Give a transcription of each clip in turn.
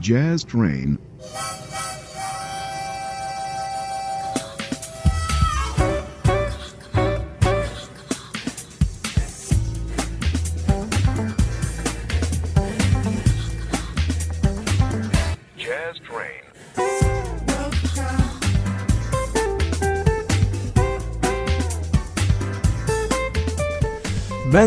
Jazz Train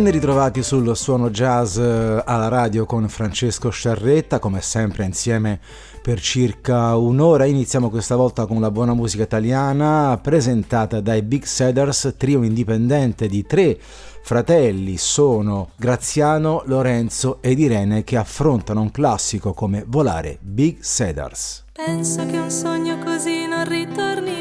Ben ritrovati sul suono jazz eh, alla radio con Francesco Sciarretta, come sempre insieme per circa un'ora. Iniziamo questa volta con la buona musica italiana presentata dai Big Cedars, trio indipendente di tre fratelli. Sono Graziano, Lorenzo ed Irene che affrontano un classico come Volare Big Cedars. Penso che un sogno così non ritorni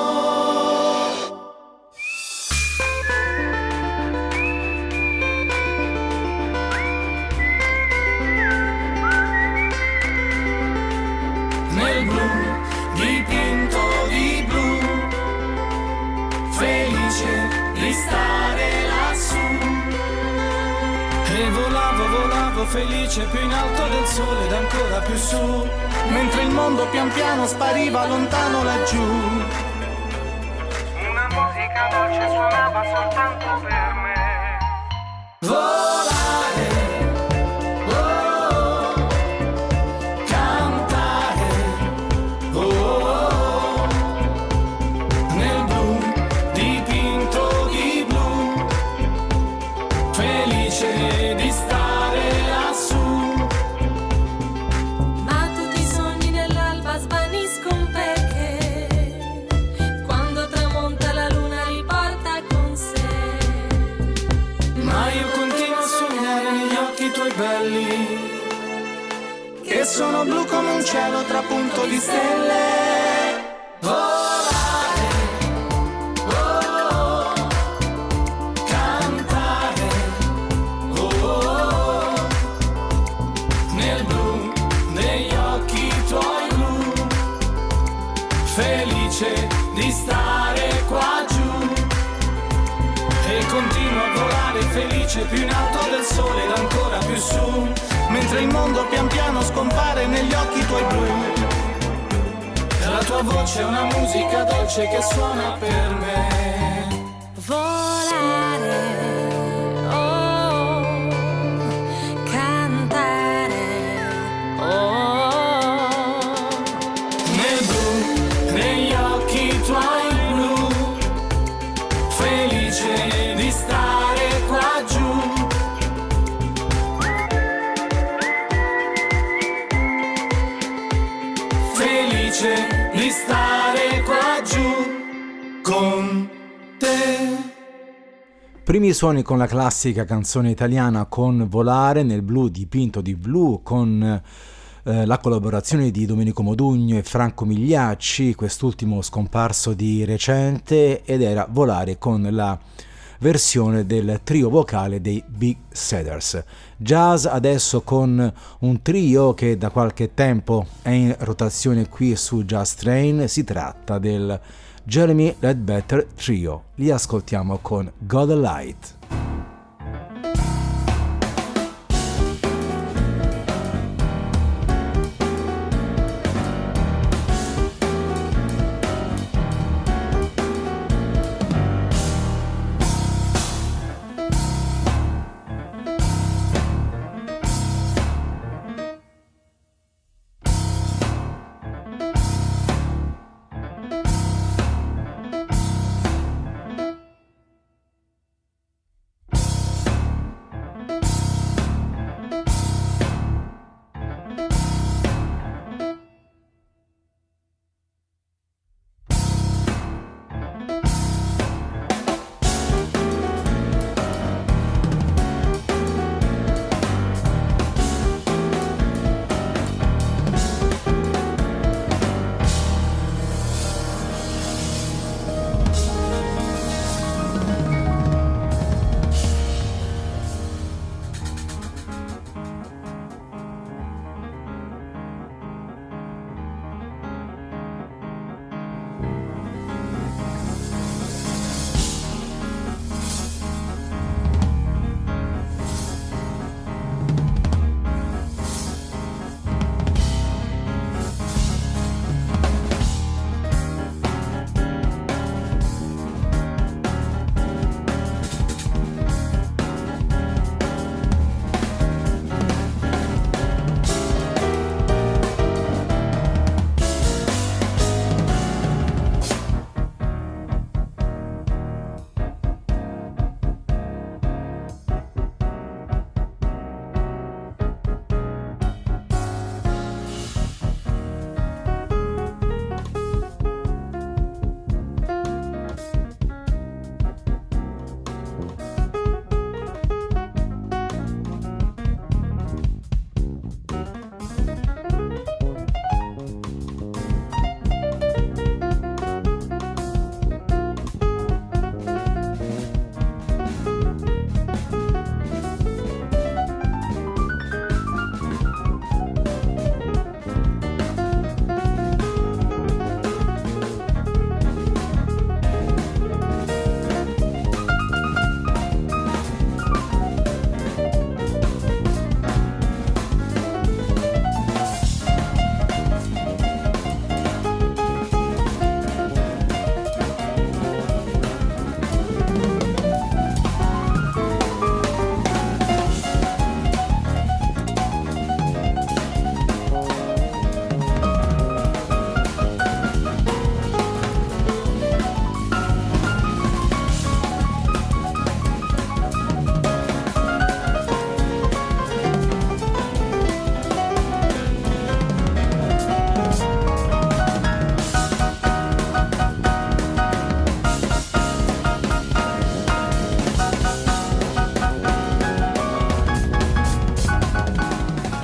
Felice più in alto del sole ed ancora più su, mentre il mondo pian piano spariva lontano laggiù. Una musica dolce suonava soltanto per me. Volare Suoni con la classica canzone italiana con Volare nel blu dipinto di blu con eh, la collaborazione di Domenico Modugno e Franco Migliacci, quest'ultimo scomparso di recente ed era Volare con la versione del trio vocale dei Big Cedars. Jazz adesso con un trio che da qualche tempo è in rotazione qui su Jazz Train, si tratta del Jeremy Ledbetter Trio. Li ascoltiamo con God Light.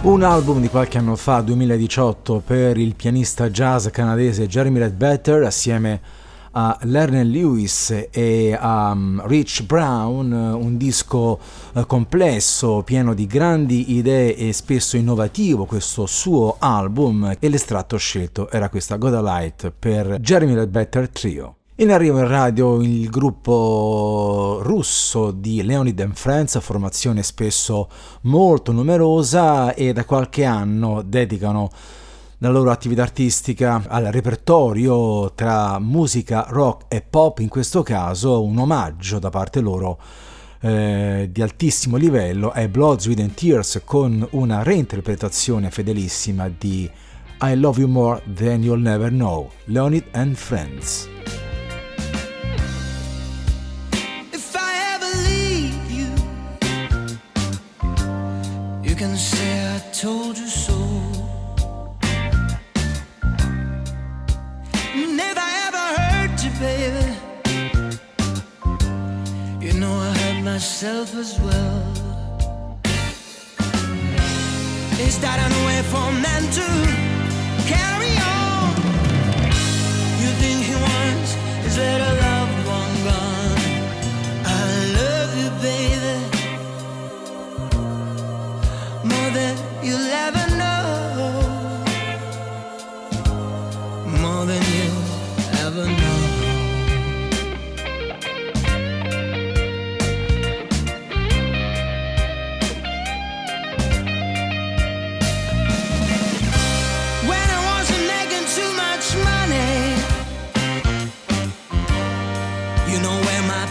Un album di qualche anno fa, 2018, per il pianista jazz canadese Jeremy Ledbetter assieme a Lerner Lewis e a um, Rich Brown, un disco uh, complesso, pieno di grandi idee e spesso innovativo questo suo album e l'estratto scelto era questa Goda Light per Jeremy Ledbetter Trio. In arrivo in radio il gruppo russo di Leonid and Friends, formazione spesso molto numerosa e da qualche anno dedicano la loro attività artistica al repertorio tra musica rock e pop, in questo caso un omaggio da parte loro eh, di altissimo livello è Blood, Sweat and Tears con una reinterpretazione fedelissima di I Love You More Than You'll Never Know, Leonid and Friends. Can say I told you so. I ever hurt you, baby, you know I hurt myself as well. Is that an way for men to carry on? You think he wants is let a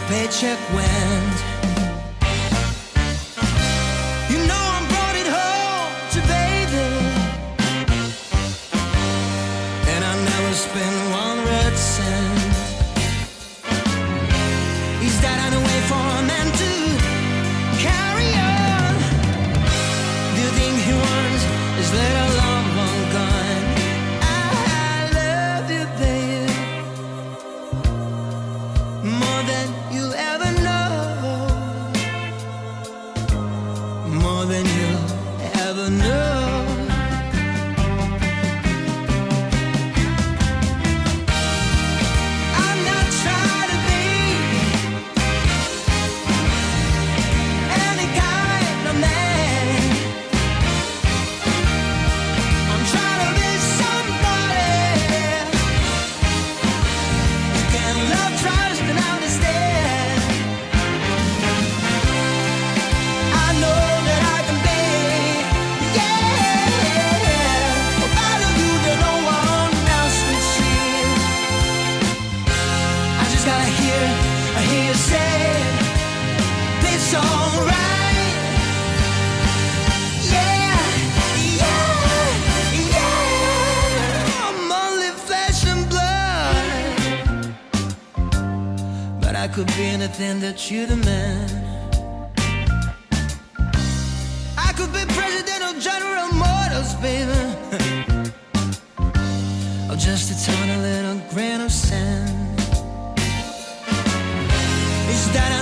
paycheck when you demand. I could be president of General Motors, baby. or just a tiny little grain of sand. Is that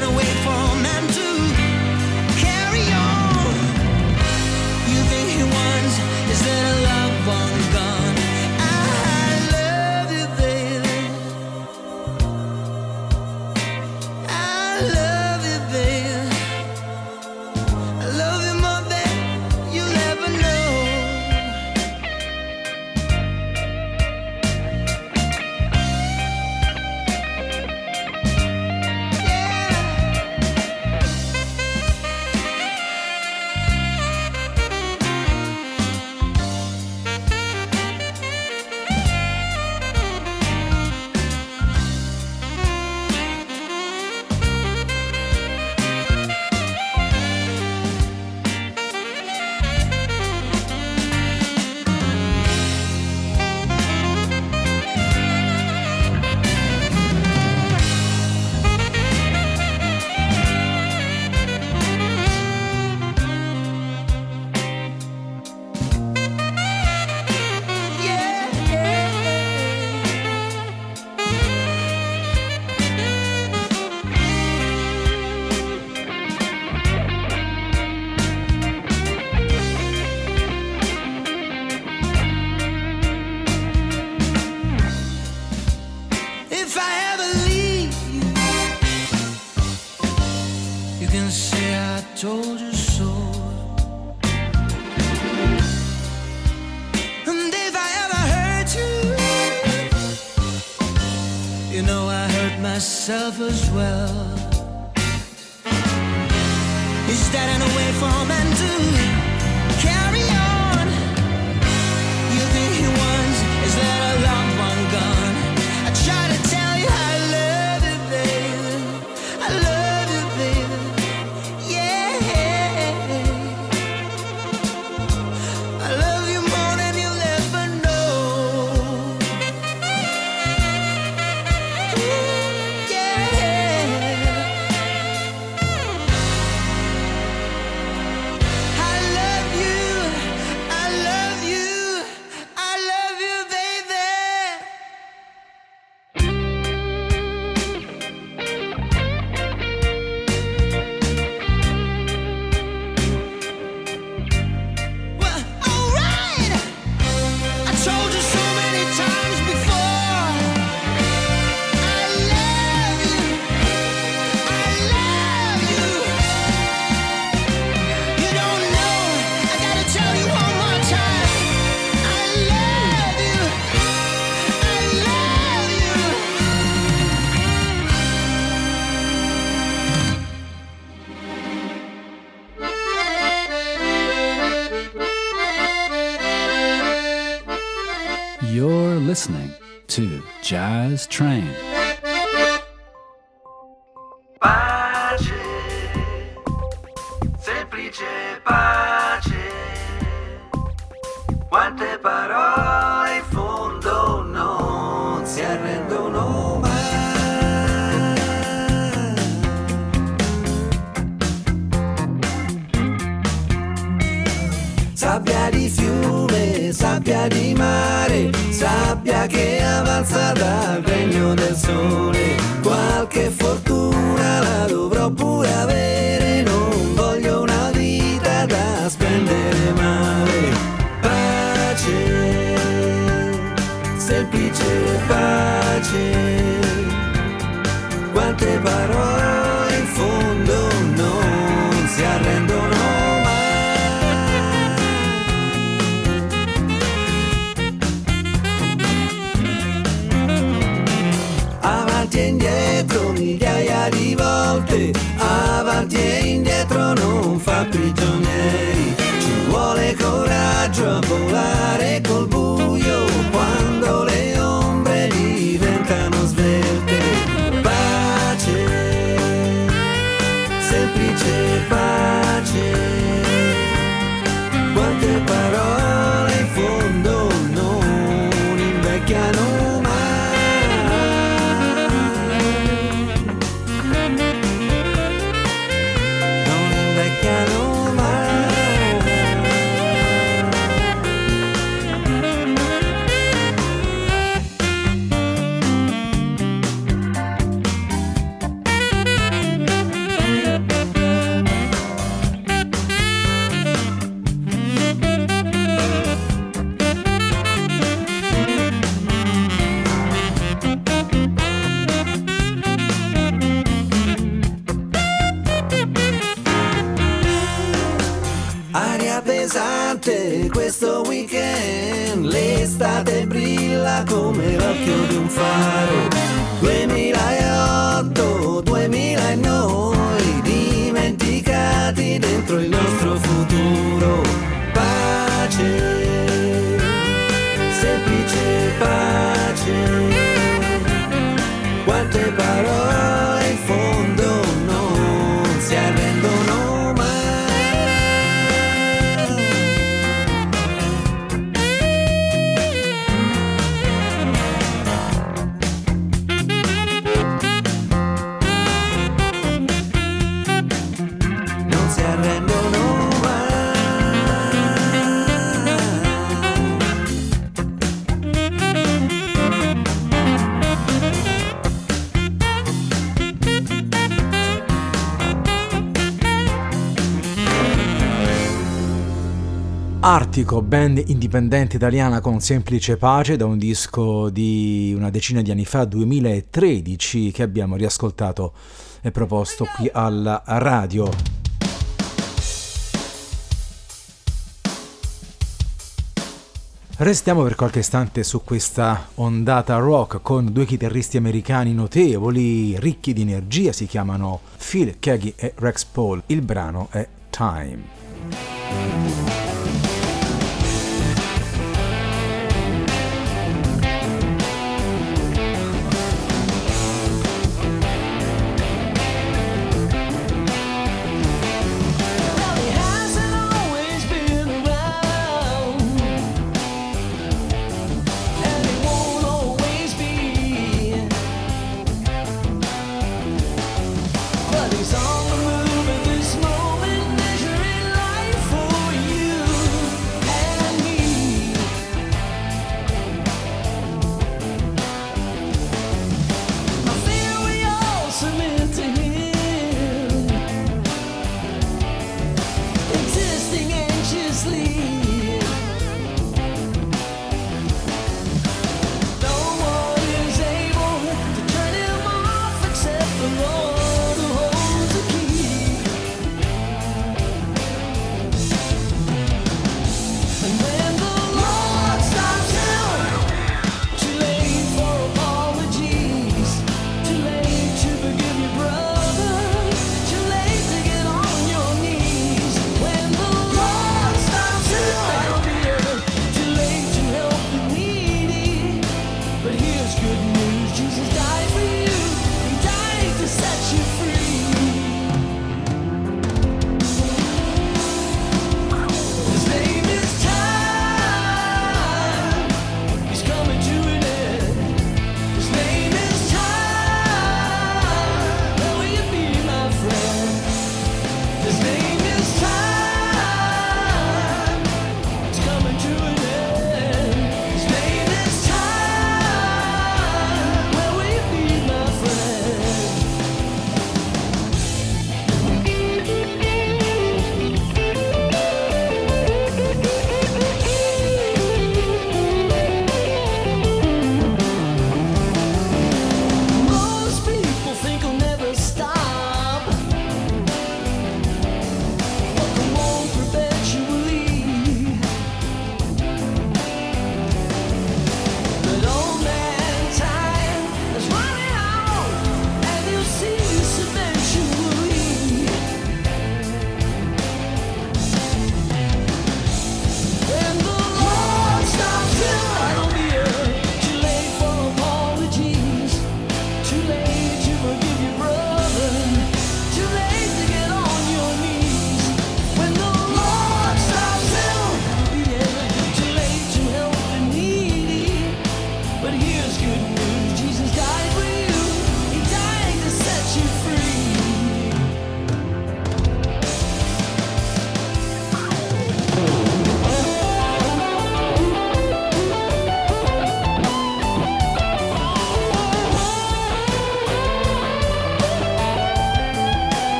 sabbia che avanza dal regno del sole. Qualche fortuna la dovrò pure avere, non voglio una vita da spendere male. Pace, semplice pace. trouble at it. l'estate brilla come l'occhio di un faro. 2000 Galattico, band indipendente italiana con semplice pace da un disco di una decina di anni fa, 2013, che abbiamo riascoltato e proposto qui alla radio. Restiamo per qualche istante su questa ondata rock con due chitarristi americani notevoli, ricchi di energia, si chiamano Phil Keggy e Rex Paul. Il brano è Time.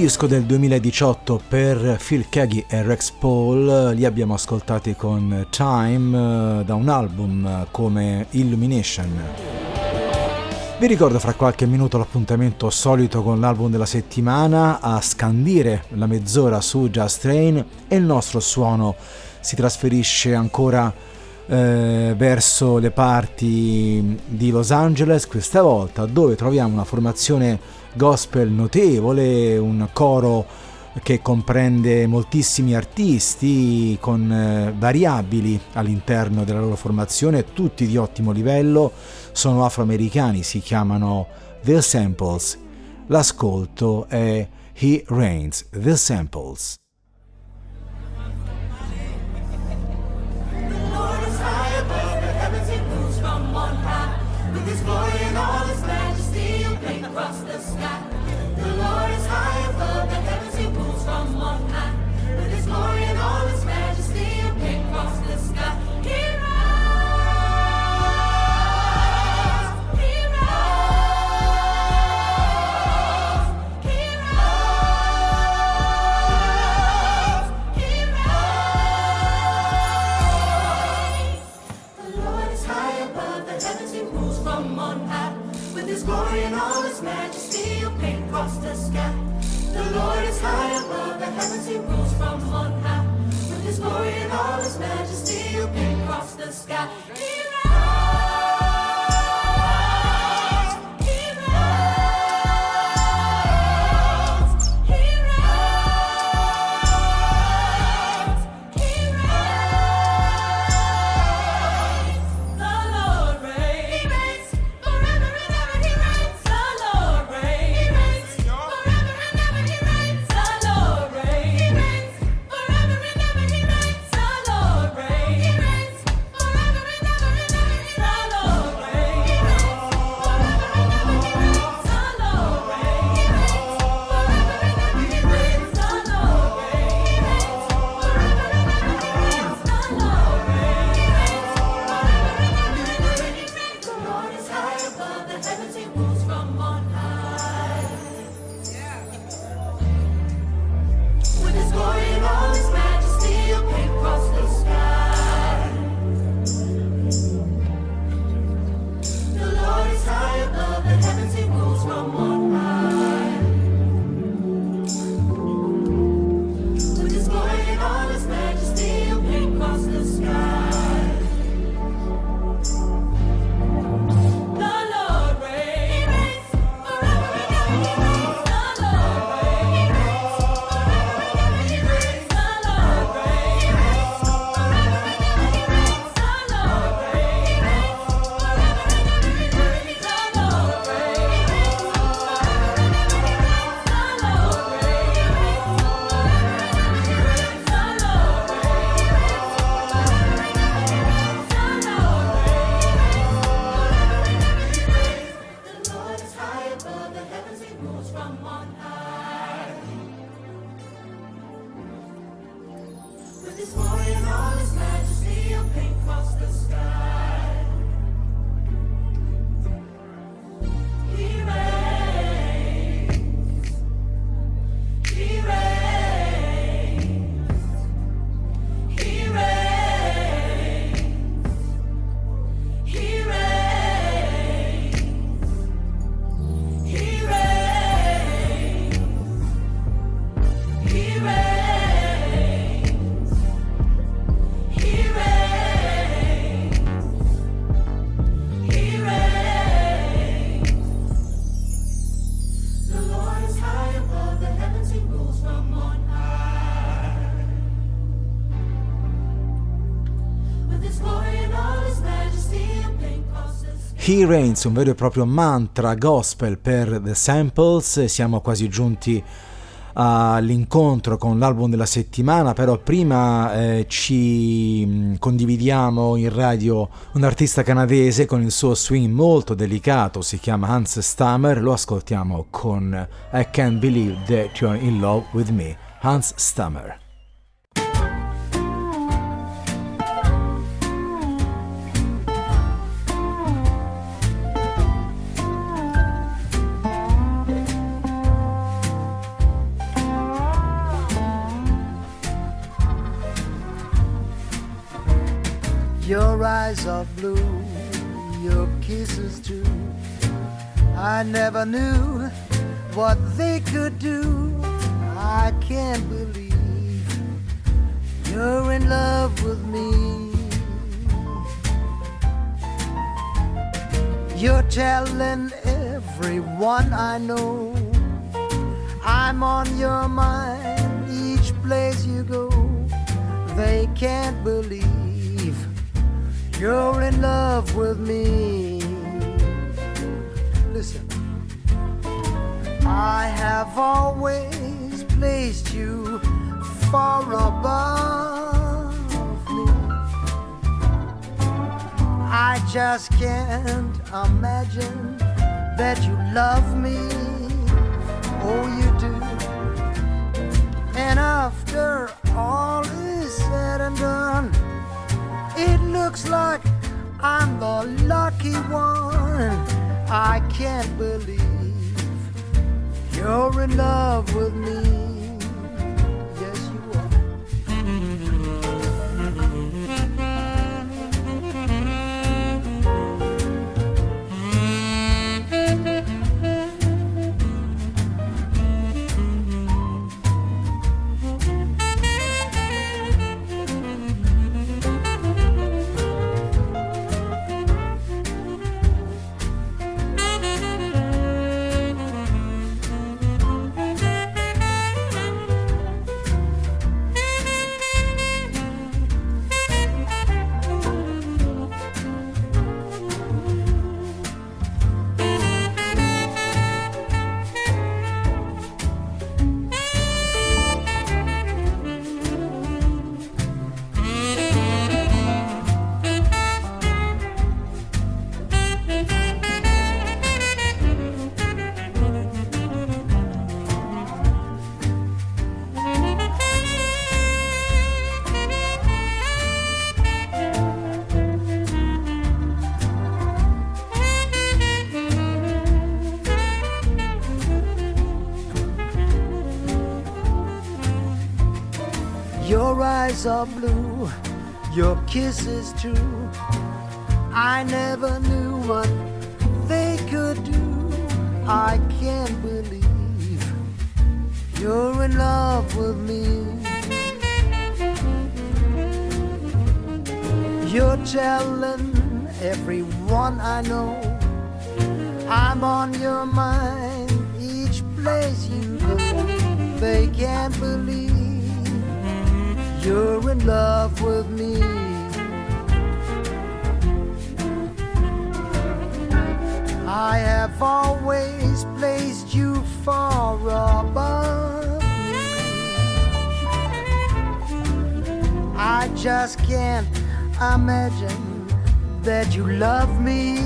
Disco del 2018 per Phil Keggy e Rex Paul, li abbiamo ascoltati con Time eh, da un album come Illumination. Vi ricordo fra qualche minuto l'appuntamento solito con l'album della settimana a scandire la mezz'ora su Just Train e il nostro suono si trasferisce ancora eh, verso le parti di Los Angeles questa volta dove troviamo una formazione gospel notevole, un coro che comprende moltissimi artisti con eh, variabili all'interno della loro formazione, tutti di ottimo livello, sono afroamericani, si chiamano The Samples. L'ascolto è He Reigns, The Samples. сказка He Reigns, un vero e proprio mantra gospel per The Samples, siamo quasi giunti all'incontro con l'album della settimana, però prima eh, ci mm, condividiamo in radio un artista canadese con il suo swing molto delicato, si chiama Hans Stammer, lo ascoltiamo con I Can't Believe That You're in Love With Me, Hans Stammer. Your eyes are blue, your kisses too. I never knew what they could do. I can't believe you're in love with me. You're telling everyone I know I'm on your mind each place you go. They can't believe you're in love with me. Listen, I have always placed you far above me. I just can't imagine that you love me. Oh, you do. And after all is said and done, it looks like I'm the lucky one. I can't believe you're in love with me. Are blue, your kisses too. I never knew what they could do. I can't believe you're in love with me. You're telling everyone I know I'm on your mind each place you go. They can't believe you're in love with me. I have always placed you far above me. I just can't imagine that you love me.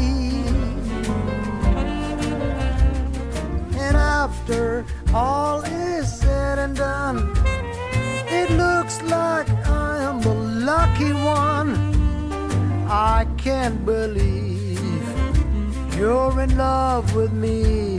And after all is said and done, like I am the lucky one. I can't believe you're in love with me.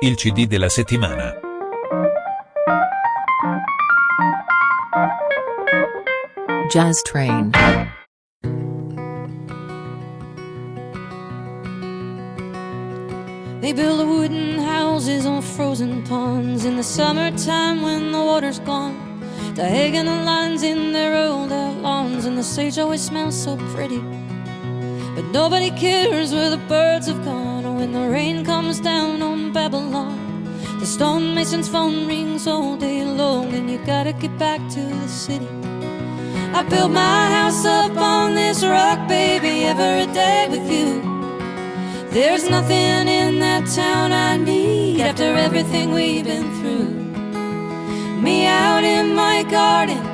Il CD della settimana. Jazz Train. They build wooden houses on frozen ponds in the summertime when the water's gone. Diagonal lines in their old lawns, and the sage always smells so pretty. But nobody cares where the birds have gone, or when the rain comes down on Babylon. The stonemason's phone rings all day long, and you gotta get back to the city. I built my house up on this rock, baby, every day with you. There's nothing in that town I need after everything we've been through. Me out in my garden,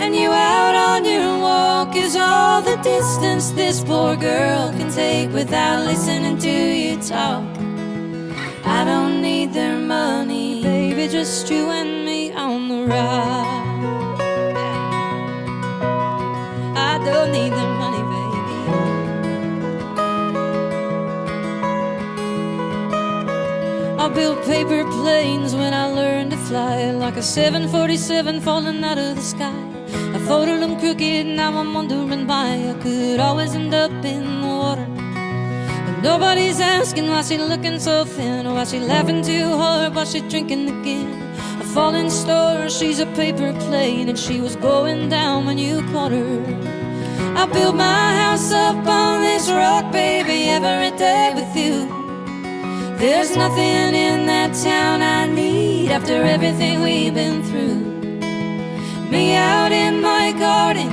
and you out on your walk is all the distance this poor girl can take without listening to you talk. I don't need their money, baby, just you and me on the ride. I built paper planes when I learned to fly, like a 747 falling out of the sky. I folded them crooked, now I'm wondering why I could always end up in the water. But nobody's asking why she looking so thin, or why she laughing too hard, why she drinking again. A falling star, she's a paper plane, and she was going down when you caught her. I built my house up on this rock, baby, every day with you. There's nothing in that town I need after everything we've been through. Me out in my garden,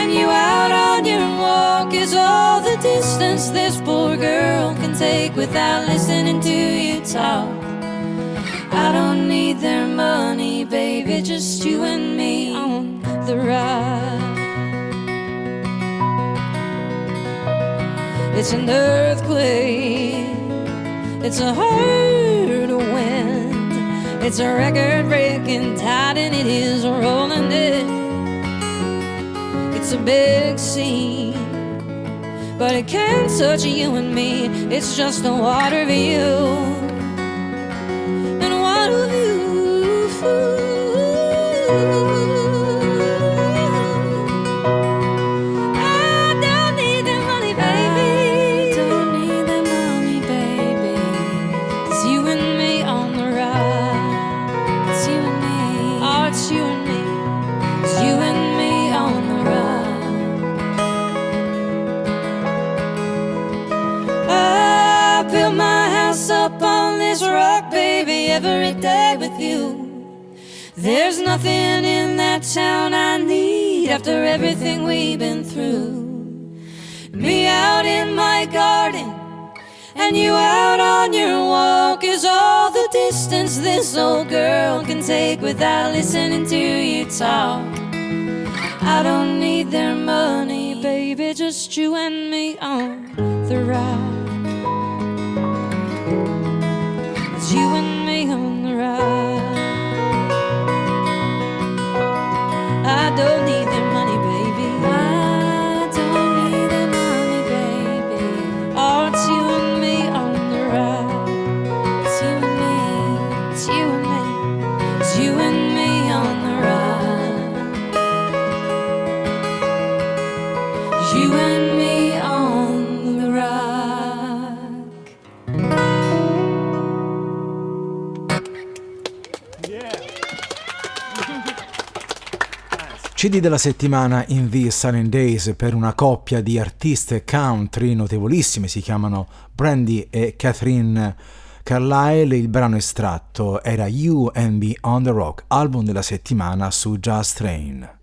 and you out on your walk is all the distance this poor girl can take without listening to you talk. I don't need their money, baby, just you and me on the ride. It's an earthquake. It's a wind. It's a record breaking tide and it is rolling in. It's a big scene. But it can't touch you and me. It's just a water view. And water view. There's nothing in that town I need after everything we've been through. Me out in my garden, and you out on your walk is all the distance this old girl can take without listening to you talk. I don't need their money, baby, just you and me on the ride. It's you and me on the ride. Don't CD della settimana in These Silent Days per una coppia di artiste country notevolissime, si chiamano Brandy e Catherine Carlyle. Il brano estratto era You and Me on the Rock, album della settimana su Jazz Train.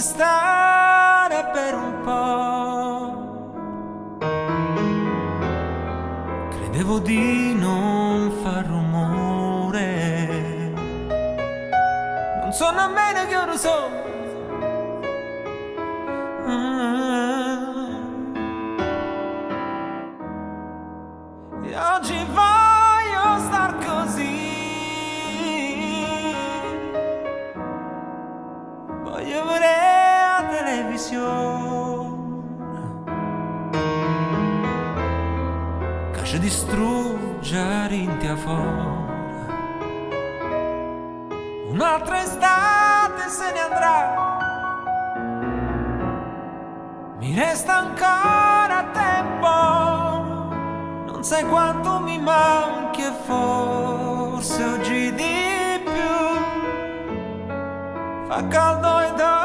Stare per un po'. Credevo di non far rumore. Non so nemmeno che ora sono. Ah. E oggi voglio Che ci distrugge rintia fuori. Un'altra estate se ne andrà. Mi resta ancora tempo. Non sai quanto mi manchi e forse oggi di più. Fa caldo fumato troppo.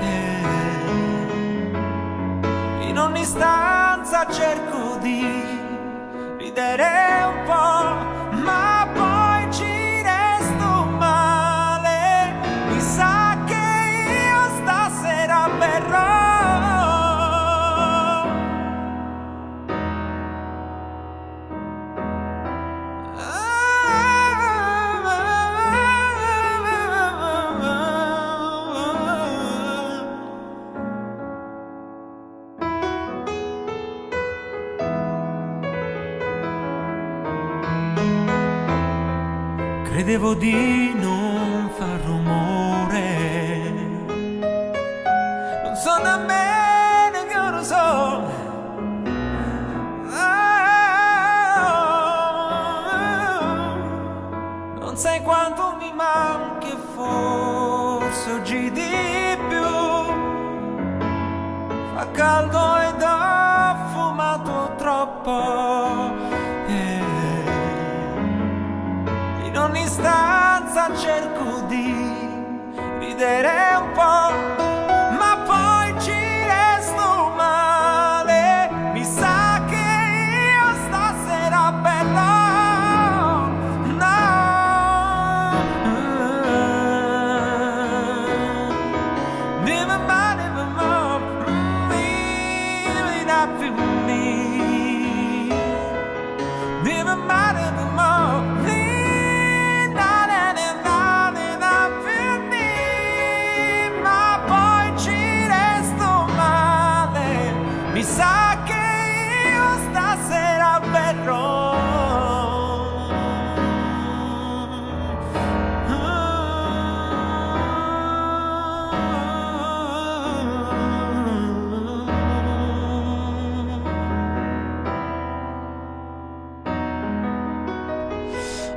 E in ogni stanza cerco di ridere un po', credevo di non far rumore. Non so nemmeno che ora so. Non sai quanto mi manchi, forse oggi di più. Fa caldo ed ho fumato troppo. Ridere un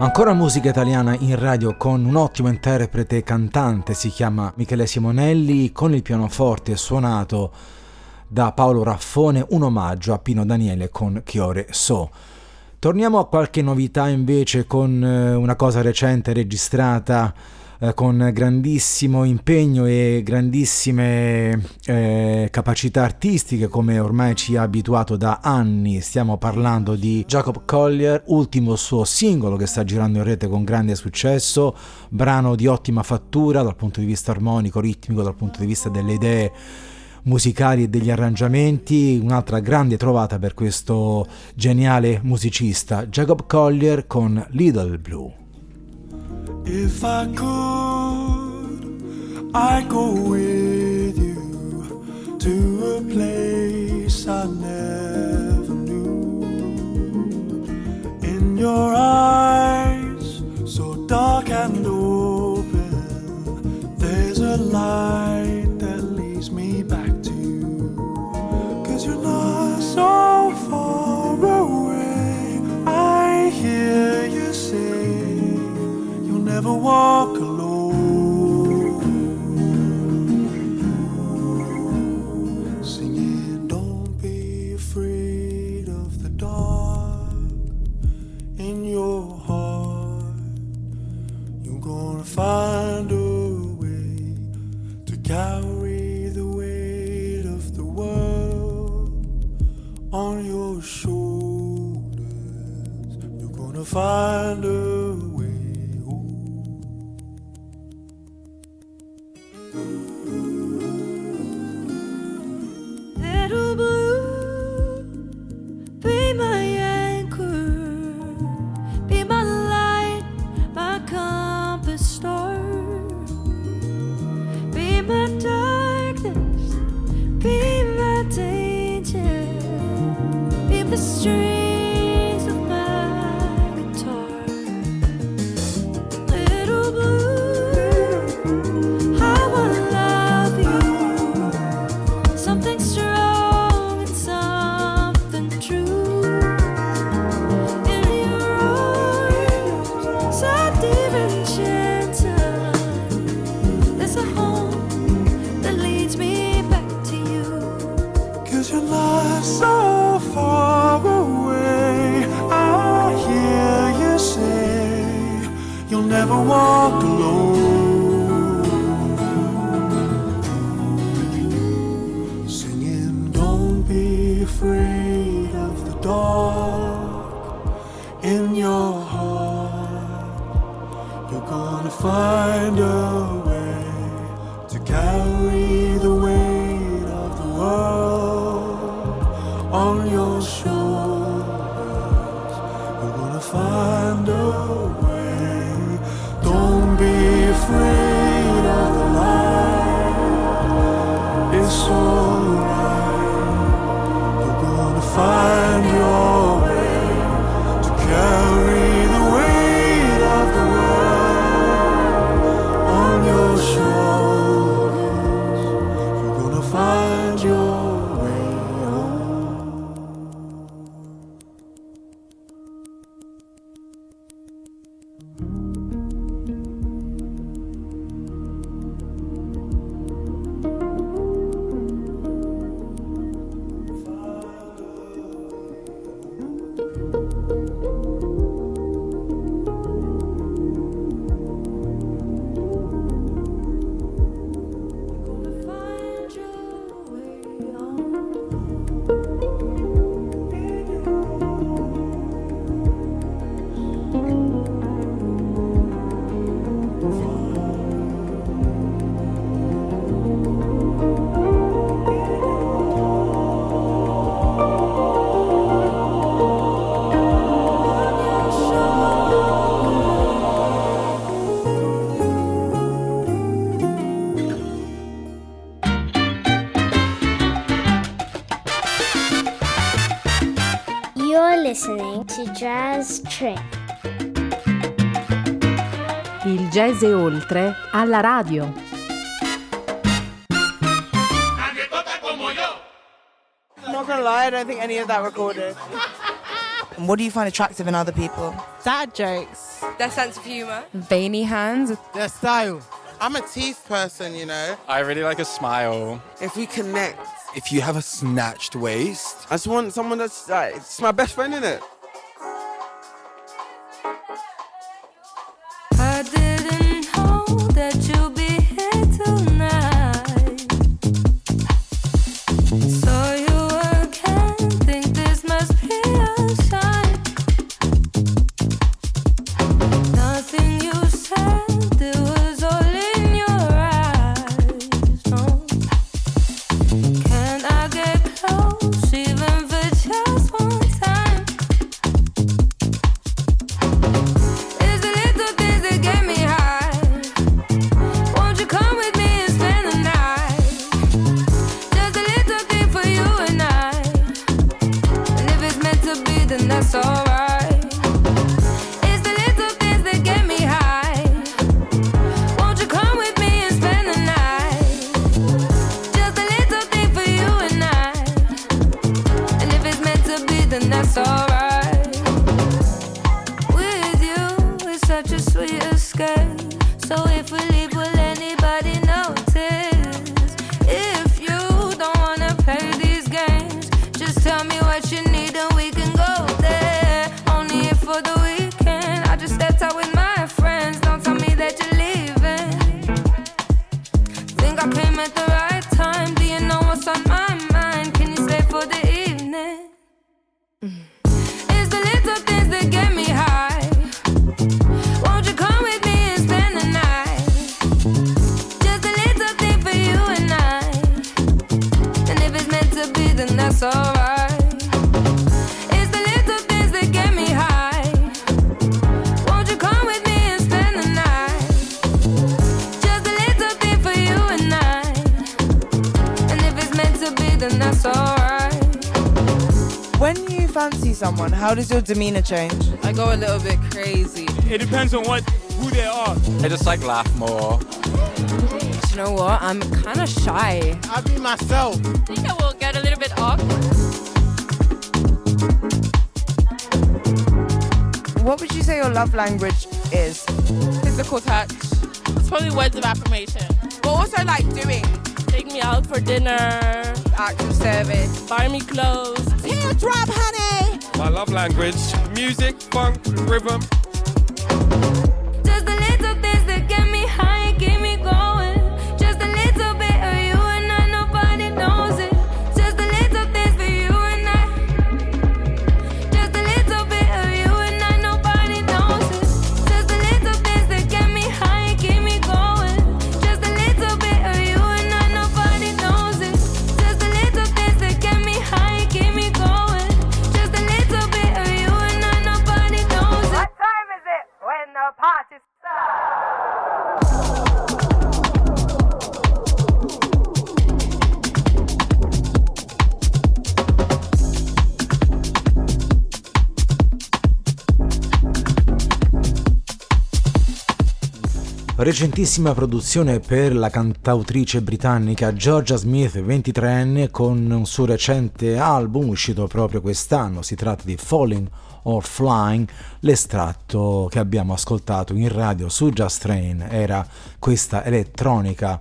Ancora musica italiana in radio con un ottimo interprete cantante, si chiama Michele Simonelli, con il pianoforte suonato da Paolo Raffone, un omaggio a Pino Daniele con Chiore So. Torniamo a qualche novità invece con eh, una cosa recente registrata eh, con grandissimo impegno e grandissime eh, capacità artistiche come ormai ci ha abituato da anni. Stiamo parlando di Jacob Collier, ultimo suo singolo che sta girando in rete con grande successo, brano di ottima fattura dal punto di vista armonico, ritmico, dal punto di vista delle idee musicali e degli arrangiamenti, un'altra grande trovata per questo geniale musicista, Jacob Collier con Little Blue. If I could, I'd go with you to a place I never knew. In your eyes, so dark and open, there's a light that leads me back never walk heart. You're gonna find a way to carry the weight Jazz Train. Il jazz e oltre alla radio. I'm not gonna lie, I don't think any of that recorded. what do you find attractive in other people? Dad jokes. Their sense of humour. Veiny hands. Their style. I'm a teeth person, you know. I really like a smile. If we connect, if you have a snatched waist, I just want someone that's like, it's my best friend in it. Does your demeanor change? I go a little bit crazy. It depends on what who they are. I just like laugh more. Do you know what? I'm kind of shy. I'll be myself. I think I will get a little bit awkward. What would you say your love language is? Physical touch. It's probably words of affirmation. But also like doing. Take me out for dinner. Acts of service. Buy me clothes. Teardrop, honey. My love language: music, funk, rhythm. Recentissima produzione per la cantautrice britannica Georgia Smith, 23enne, con un suo recente album uscito proprio quest'anno. Si tratta di Falling or Flying. L'estratto che abbiamo ascoltato in radio su Just Train era questa elettronica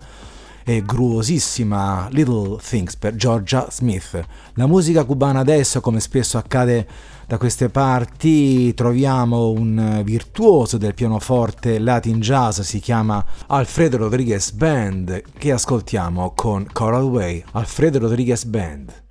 e gruosissima Little Things per Georgia Smith. La musica cubana adesso, come spesso accade da queste parti, troviamo un virtuoso del pianoforte Latin jazz, si chiama Alfredo Rodriguez Band, che ascoltiamo con Coral Way. Alfredo Rodriguez Band.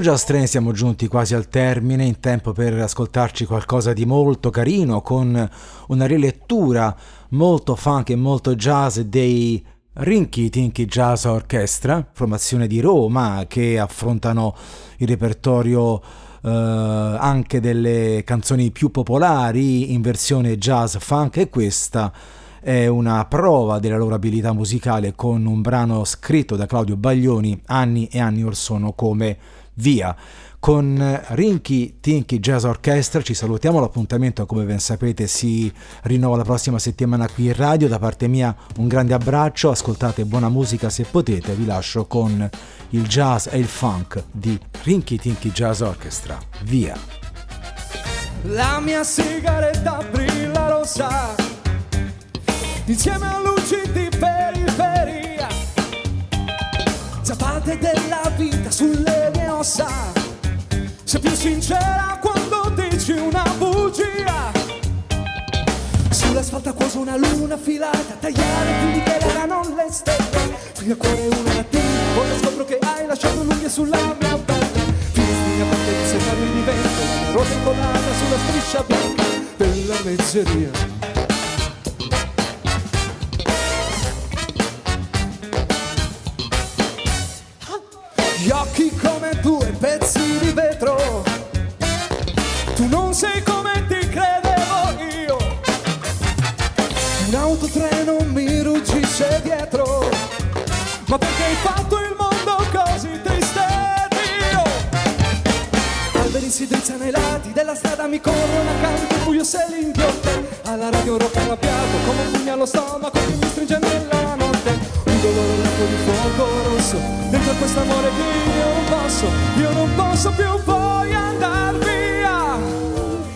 Su Jazz Train siamo giunti quasi al termine, in tempo per ascoltarci qualcosa di molto carino con una rilettura molto funk e molto jazz dei Rinky Tinky Jazz Orchestra, formazione di Roma che affrontano il repertorio eh, anche delle canzoni più popolari in versione jazz funk e questa è una prova della loro abilità musicale con un brano scritto da Claudio Baglioni anni e anni or sono come Via. Con Rinky Tinky Jazz Orchestra ci salutiamo, l'appuntamento come ben sapete si rinnova la prossima settimana qui in radio, da parte mia un grande abbraccio, ascoltate buona musica se potete, vi lascio con il jazz e il funk di Rinky Tinky Jazz Orchestra, via! La mia sigaretta brilla rossa insieme a luci di periferia zappate della ossa sei più sincera quando dici una bugia. Sull'asfalto acquoso una luna filata tagliare fili che erano le stelle. Fino a cuore una mattina ora scopro che hai lasciato l'unghia sulla mia pelle fini a parte di segnali di vento la mia rosa incollata sulla striscia bianca della mezzeria mi corrono accanto, buio se li inghiotte. Alla radio rotta arrabbiato, come un pugno allo stomaco che mi stringe nella notte. Un dolore bianco di fuoco rosso, dentro questo amore che io non posso, io non posso più poi andar via.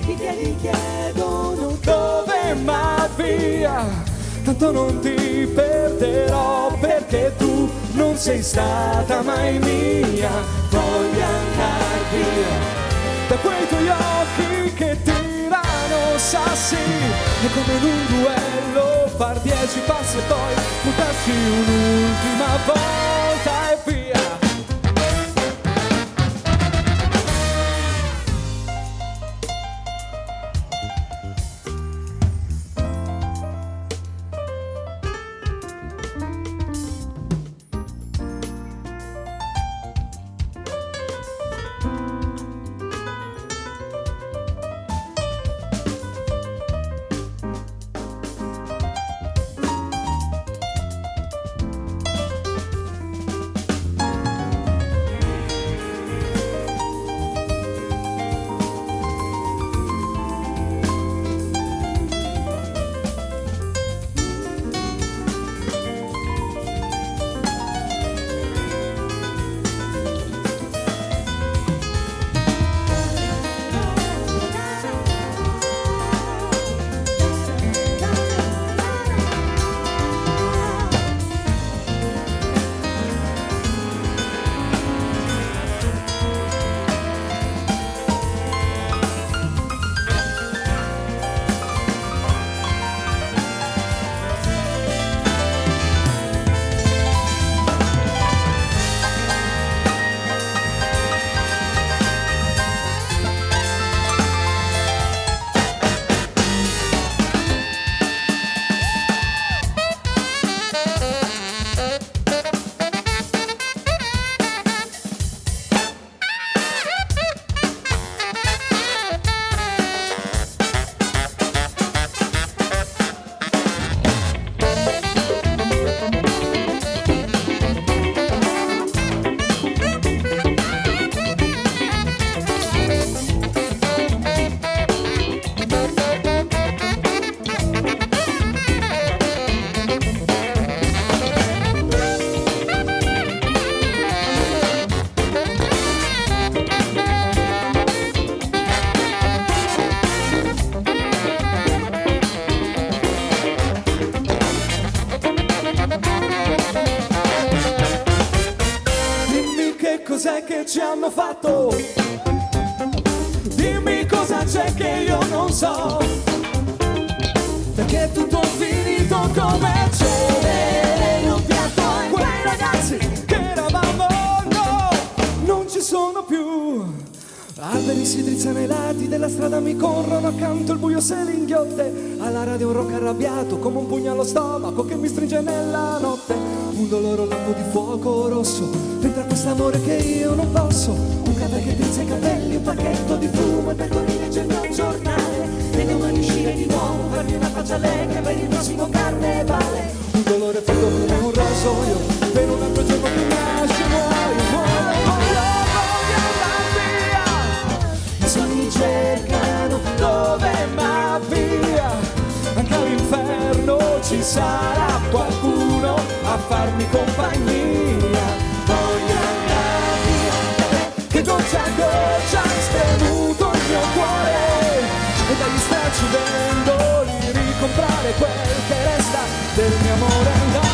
I piedi chiedono dove ma via, tanto non ti perderò perché tu non sei stata mai mia, voglio andar via da quei tuoi occhi sassi è come in un duello far dieci passi e poi buttarci un'ultima volta Dimmi che cos'è che ci hanno fatto. Dimmi cosa c'è che io non so. Perché tutto finito come c'è. Mi si drizzano ai lati della strada mi corrono accanto il buio se li inghiotte alla radio un rock arrabbiato come un pugno allo stomaco che mi stringe nella notte. Un dolore lampo di fuoco rosso dentro quest'amore che io non posso. Un caffè che drizza i capelli un pacchetto di fumo e per di leggere un giornale. E domani uscire di nuovo farmi una faccia allegra per il prossimo carnevale. Un dolore freddo come un rasoio per un altro giorno che nasce dove ma via. Anche all'inferno ci sarà qualcuno a farmi compagnia. Voglio andare via. Che goccia a goccia hai spremuto il mio cuore. E dagli stracci vendoli ricomprare quel che resta del mio amore. Andare